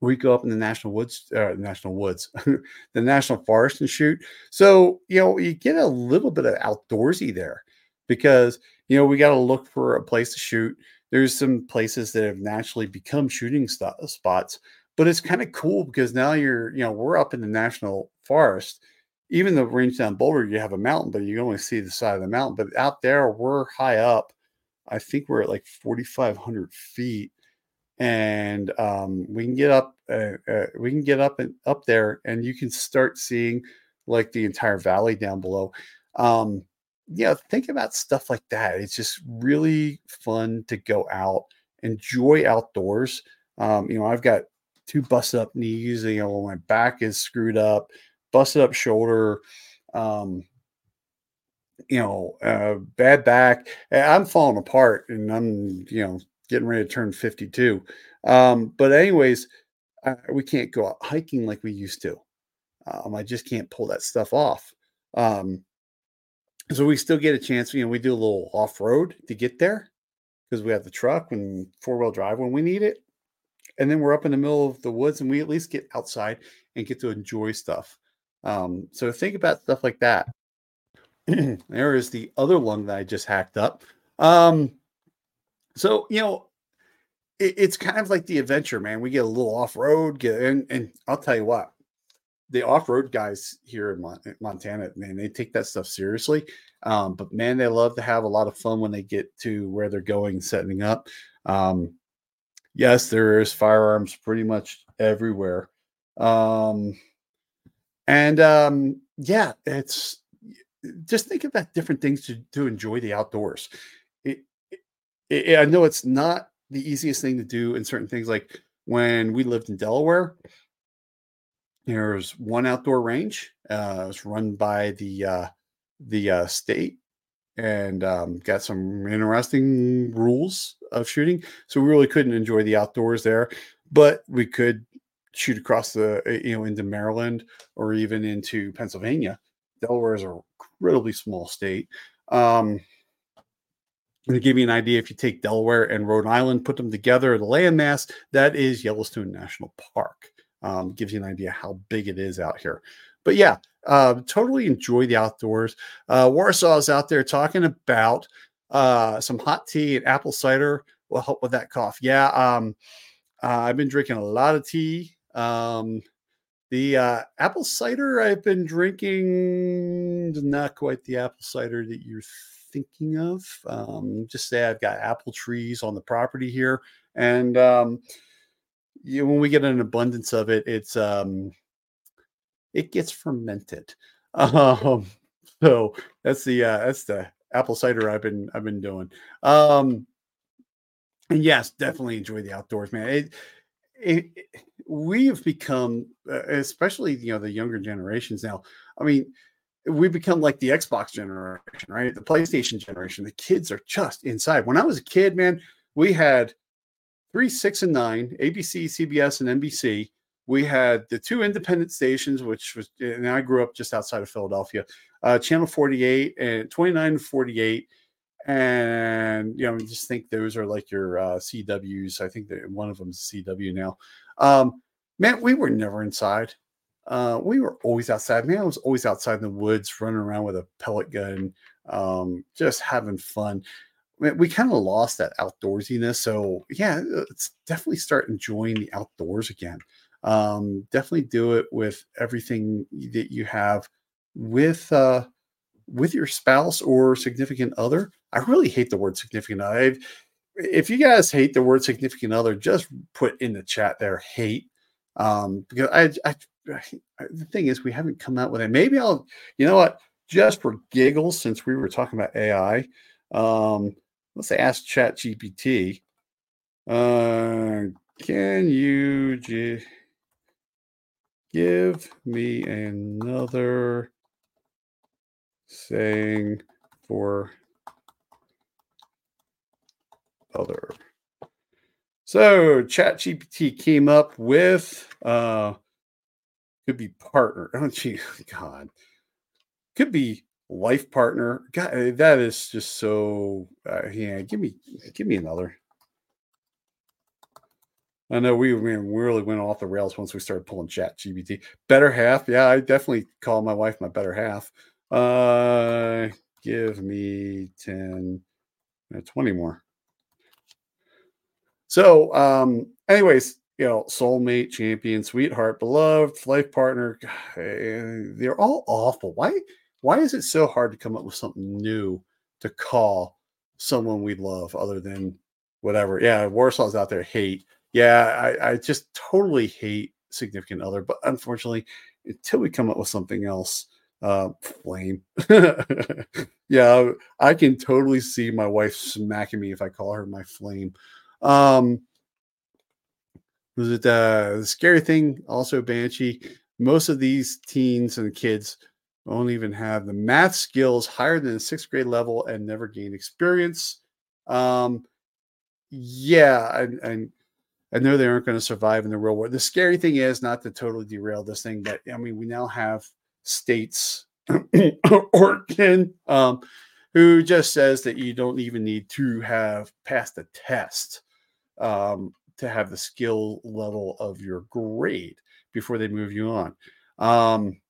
we go up in the national woods, uh, national woods, (laughs) the national forest and shoot. So, you know, you get a little bit of outdoorsy there because, you know, we got to look for a place to shoot. There's some places that have naturally become shooting st- spots, but it's kind of cool because now you're, you know, we're up in the national forest. Even the range down Boulder, you have a mountain, but you only see the side of the mountain. But out there, we're high up. I think we're at like 4,500 feet and um, we can get up uh, uh, we can get up and up there and you can start seeing like the entire valley down below. Um, yeah think about stuff like that. It's just really fun to go out enjoy outdoors. Um, you know i've got two busted up knees you know my back is screwed up busted up shoulder um, you know, uh, bad back. I'm falling apart and I'm, you know, getting ready to turn 52. Um, but anyways, uh, we can't go out hiking like we used to. Um, I just can't pull that stuff off. Um, so we still get a chance. You know, we do a little off road to get there because we have the truck and four wheel drive when we need it. And then we're up in the middle of the woods and we at least get outside and get to enjoy stuff. Um, so think about stuff like that. (clears throat) there is the other lung that I just hacked up. Um, so you know, it, it's kind of like the adventure, man. We get a little off road, get and and I'll tell you what, the off road guys here in Mon- Montana, man, they take that stuff seriously. Um, but man, they love to have a lot of fun when they get to where they're going, setting up. Um, yes, there is firearms pretty much everywhere. Um, and um, yeah, it's just think about different things to, to enjoy the outdoors. It, it, I know it's not the easiest thing to do in certain things. Like when we lived in Delaware, there's one outdoor range. Uh, it's run by the uh, the uh, state and um, got some interesting rules of shooting. So we really couldn't enjoy the outdoors there, but we could shoot across the uh, you know into Maryland or even into Pennsylvania. Delaware is an incredibly small state. Um, to give you an idea, if you take Delaware and Rhode Island, put them together, the landmass that is Yellowstone National Park. Um, gives you an idea how big it is out here. But yeah, uh, totally enjoy the outdoors. Uh, Warsaw is out there talking about uh, some hot tea and apple cider will help with that cough. Yeah, um, uh, I've been drinking a lot of tea. Um, the uh, apple cider I've been drinking, not quite the apple cider that you're thinking of. Um, just say I've got apple trees on the property here, and um, you, when we get an abundance of it, it's um, it gets fermented. (laughs) Um, so that's the uh, that's the apple cider I've been I've been doing. Um, and yes, definitely enjoy the outdoors, man. It, it, it we have become, uh, especially you know the younger generations now. I mean, we become like the Xbox generation, right? The PlayStation generation. The kids are just inside. When I was a kid, man, we had three, six, and nine, ABC, CBS, and NBC. We had the two independent stations, which was, and I grew up just outside of Philadelphia, uh, Channel 48 and 29 and 48. And, you know, just think those are like your uh, CWs. I think that one of them is CW now. Um, man, we were never inside. Uh, we were always outside. Man, I was always outside in the woods, running around with a pellet gun, um, just having fun Man, we kind of lost that outdoorsiness. So yeah, let's definitely start enjoying the outdoors again. Um, definitely do it with everything that you have with uh, with your spouse or significant other. I really hate the word significant other. if you guys hate the word significant other, just put in the chat there hate. Um, because I, I, I, the thing is, we haven't come out with it. Maybe I'll, you know what, just for giggles, since we were talking about AI, um, let's ask Chat GPT. Uh, can you give me another saying for other? So Chat GPT came up with uh could be partner. (laughs) Oh gee, God. Could be life partner. God, eh, that is just so. Uh, yeah, give me, give me another. I know we, we really went off the rails once we started pulling Chat GPT. Better half, yeah, I definitely call my wife my better half. Uh, give me 10, uh, 20 more. So, um, anyways, you know, soulmate, champion, sweetheart, beloved, life partner, (sighs) eh, they're all awful. Why? why is it so hard to come up with something new to call someone we love other than whatever? Yeah, Warsaw's out there hate. Yeah, I, I just totally hate significant other, but unfortunately, until we come up with something else, uh, flame. (laughs) yeah, I can totally see my wife smacking me if I call her my flame. Um, was it uh, the scary thing? Also, Banshee. Most of these teens and kids won't even have the math skills higher than the sixth grade level and never gain experience. Um, yeah, and, and I know they aren't going to survive in the real world. The scary thing is not to totally derail this thing, but I mean, we now have states, (coughs) Oregon, um, who just says that you don't even need to have passed a test um, to have the skill level of your grade before they move you on. Um,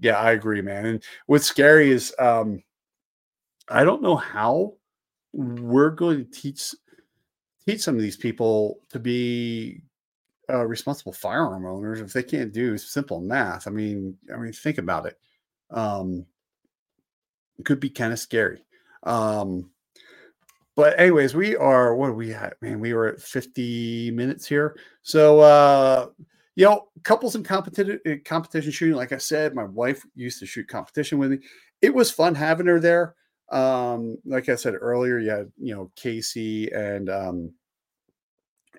yeah, I agree, man. And what's scary is um, I don't know how we're going to teach teach some of these people to be uh, responsible firearm owners if they can't do simple math. I mean, I mean, think about it. Um, it could be kind of scary. Um, but anyways, we are what are we at? Man, we were at 50 minutes here. So uh you know, couples in competition competition shooting, like I said, my wife used to shoot competition with me. It was fun having her there. Um, like I said earlier, you had you know Casey and um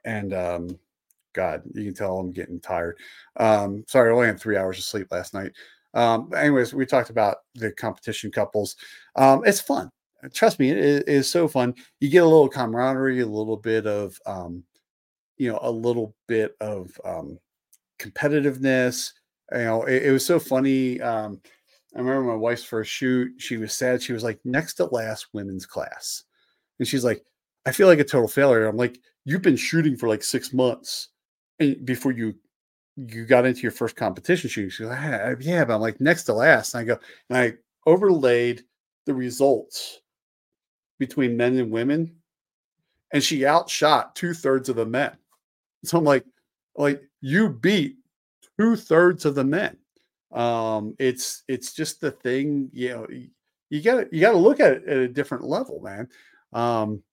and um God, you can tell I'm getting tired. Um, sorry, I only had three hours of sleep last night. Um, anyways, we talked about the competition couples. Um, it's fun. Trust me, it is so fun. You get a little camaraderie, a little bit of, um, you know, a little bit of um, competitiveness. You know, it, it was so funny. Um, I remember my wife's first shoot. She was sad. She was like next to last women's class, and she's like, "I feel like a total failure." I'm like, "You've been shooting for like six months, and before you you got into your first competition shooting. She's like, ah, yeah, but I'm like next to last. And I go, and I overlaid the results between men and women, and she outshot two thirds of the men. So I'm like, like you beat two thirds of the men. Um, it's it's just the thing, you know. You got to you got to look at it at a different level, man. Um,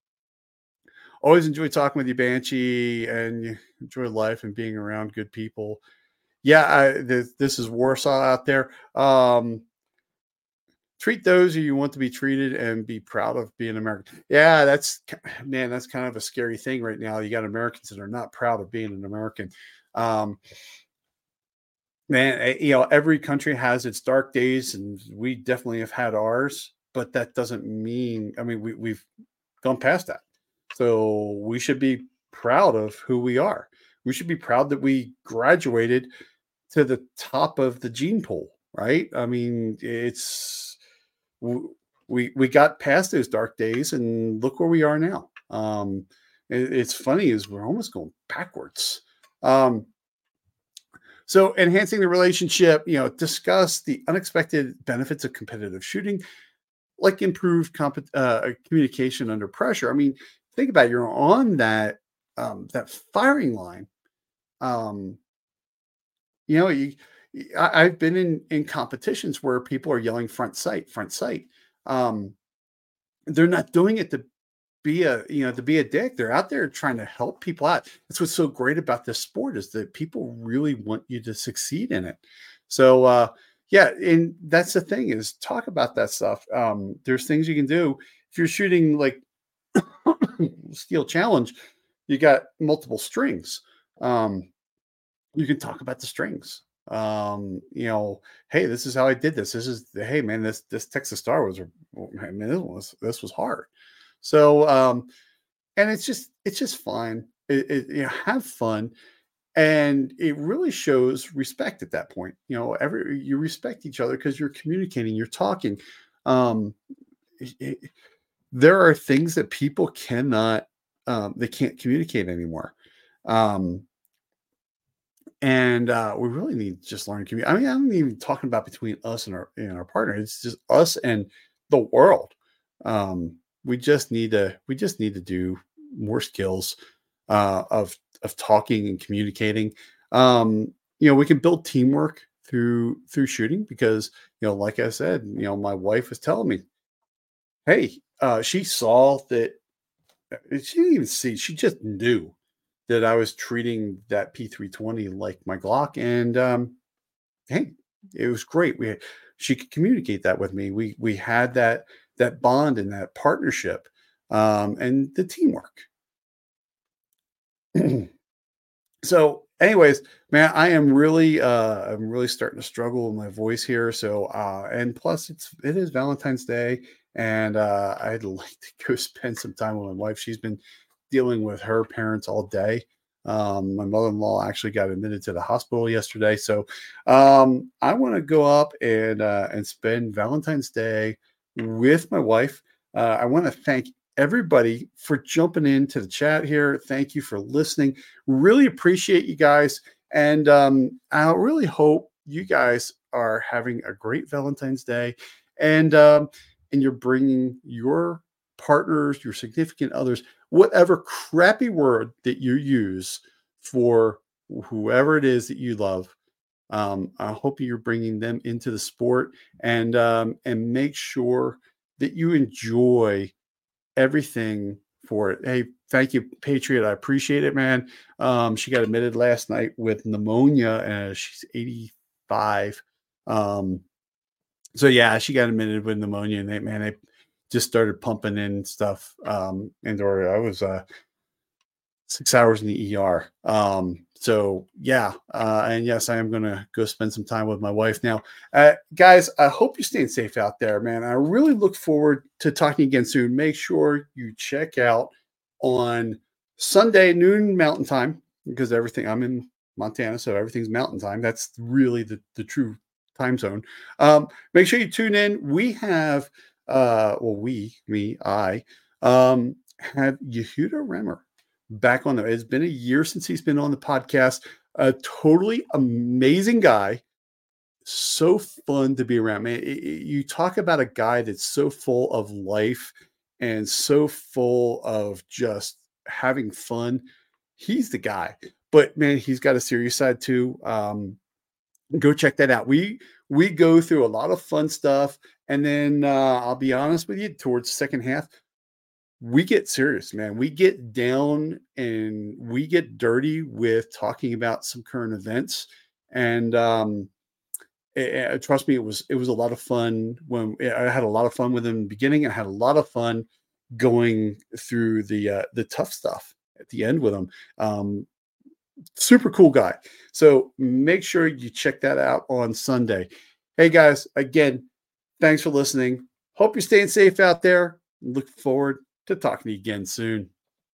always enjoy talking with you, Banshee, and enjoy life and being around good people. Yeah, I, this, this is Warsaw out there. Um, treat those who you want to be treated and be proud of being American. Yeah, that's man, that's kind of a scary thing right now. You got Americans that are not proud of being an American. Um, man, eh, you know, every country has its dark days, and we definitely have had ours. But that doesn't mean, I mean, we, we've gone past that. So we should be proud of who we are. We should be proud that we graduated to the top of the gene pool, right? I mean, it's we we got past those dark days and look where we are now. Um, it, it's funny is we're almost going backwards. Um, so enhancing the relationship, you know, discuss the unexpected benefits of competitive shooting, like improved comp- uh, communication under pressure. I mean, think about it, you're on that um, that firing line. Um, you know, you, I, have been in in competitions where people are yelling front sight, front sight. Um, they're not doing it to be a you know to be a dick. They're out there trying to help people out. That's what's so great about this sport is that people really want you to succeed in it. So uh, yeah, and that's the thing is talk about that stuff. Um, there's things you can do if you're shooting like (coughs) steel challenge, you got multiple strings. Um, you can talk about the strings. Um, you know, hey, this is how I did this. This is hey man, this this Texas Star was I mean, this was this was hard. So um, and it's just it's just fine It, it, you know, have fun, and it really shows respect at that point. You know, every you respect each other because you're communicating, you're talking. Um, it, there are things that people cannot um, they can't communicate anymore um, and uh, we really need just learn to communicate. I mean, I'm even talking about between us and our and our partner. It's just us and the world. Um, we just need to we just need to do more skills uh, of of talking and communicating. Um, you know, we can build teamwork through through shooting because you know, like I said, you know, my wife was telling me, "Hey, uh, she saw that uh, she didn't even see, she just knew that I was treating that P320 like my Glock. And um, hey, it was great. We she could communicate that with me. We we had that that bond and that partnership um, and the teamwork. (clears throat) so, anyways, man, I am really uh I'm really starting to struggle with my voice here. So uh and plus it's it is Valentine's Day and uh, I'd (laughs) like to go spend some time with my wife. She's been dealing with her parents all day. Um, my mother-in-law actually got admitted to the hospital yesterday, so um, I want to go up and uh, and spend Valentine's Day with my wife. Uh, I want to thank everybody for jumping into the chat here. Thank you for listening. Really appreciate you guys, and um, I really hope you guys are having a great Valentine's Day. And um, and you're bringing your partners, your significant others, whatever crappy word that you use for whoever it is that you love. Um, I hope you're bringing them into the sport and um, and make sure that you enjoy everything for it. Hey, thank you, Patriot. I appreciate it, man. Um, she got admitted last night with pneumonia, and she's 85. Um, so yeah, she got admitted with pneumonia, and they man, they just started pumping in stuff. Um, and or I was uh six hours in the ER. Um, so yeah, uh, and yes, I am gonna go spend some time with my wife now. Uh, guys, I hope you're staying safe out there, man. I really look forward to talking again soon. Make sure you check out on Sunday noon Mountain Time because everything I'm in Montana, so everything's Mountain Time. That's really the the true time zone. Um, make sure you tune in. We have uh, well, we, me, I um, have Yehuda Remer back on there. It's been a year since he's been on the podcast. A totally amazing guy. So fun to be around. Man, it, it, you talk about a guy that's so full of life and so full of just having fun. He's the guy. But man, he's got a serious side too. Um, go check that out. We we go through a lot of fun stuff, and then uh, I'll be honest with you, towards second half, we get serious, man. We get down and we get dirty with talking about some current events. And um, it, it, trust me, it was it was a lot of fun when I had a lot of fun with him in the beginning. I had a lot of fun going through the uh, the tough stuff at the end with him. Um, super cool guy. So make sure you check that out on Sunday. Hey guys, again, thanks for listening. Hope you're staying safe out there. Look forward to talking to you again soon.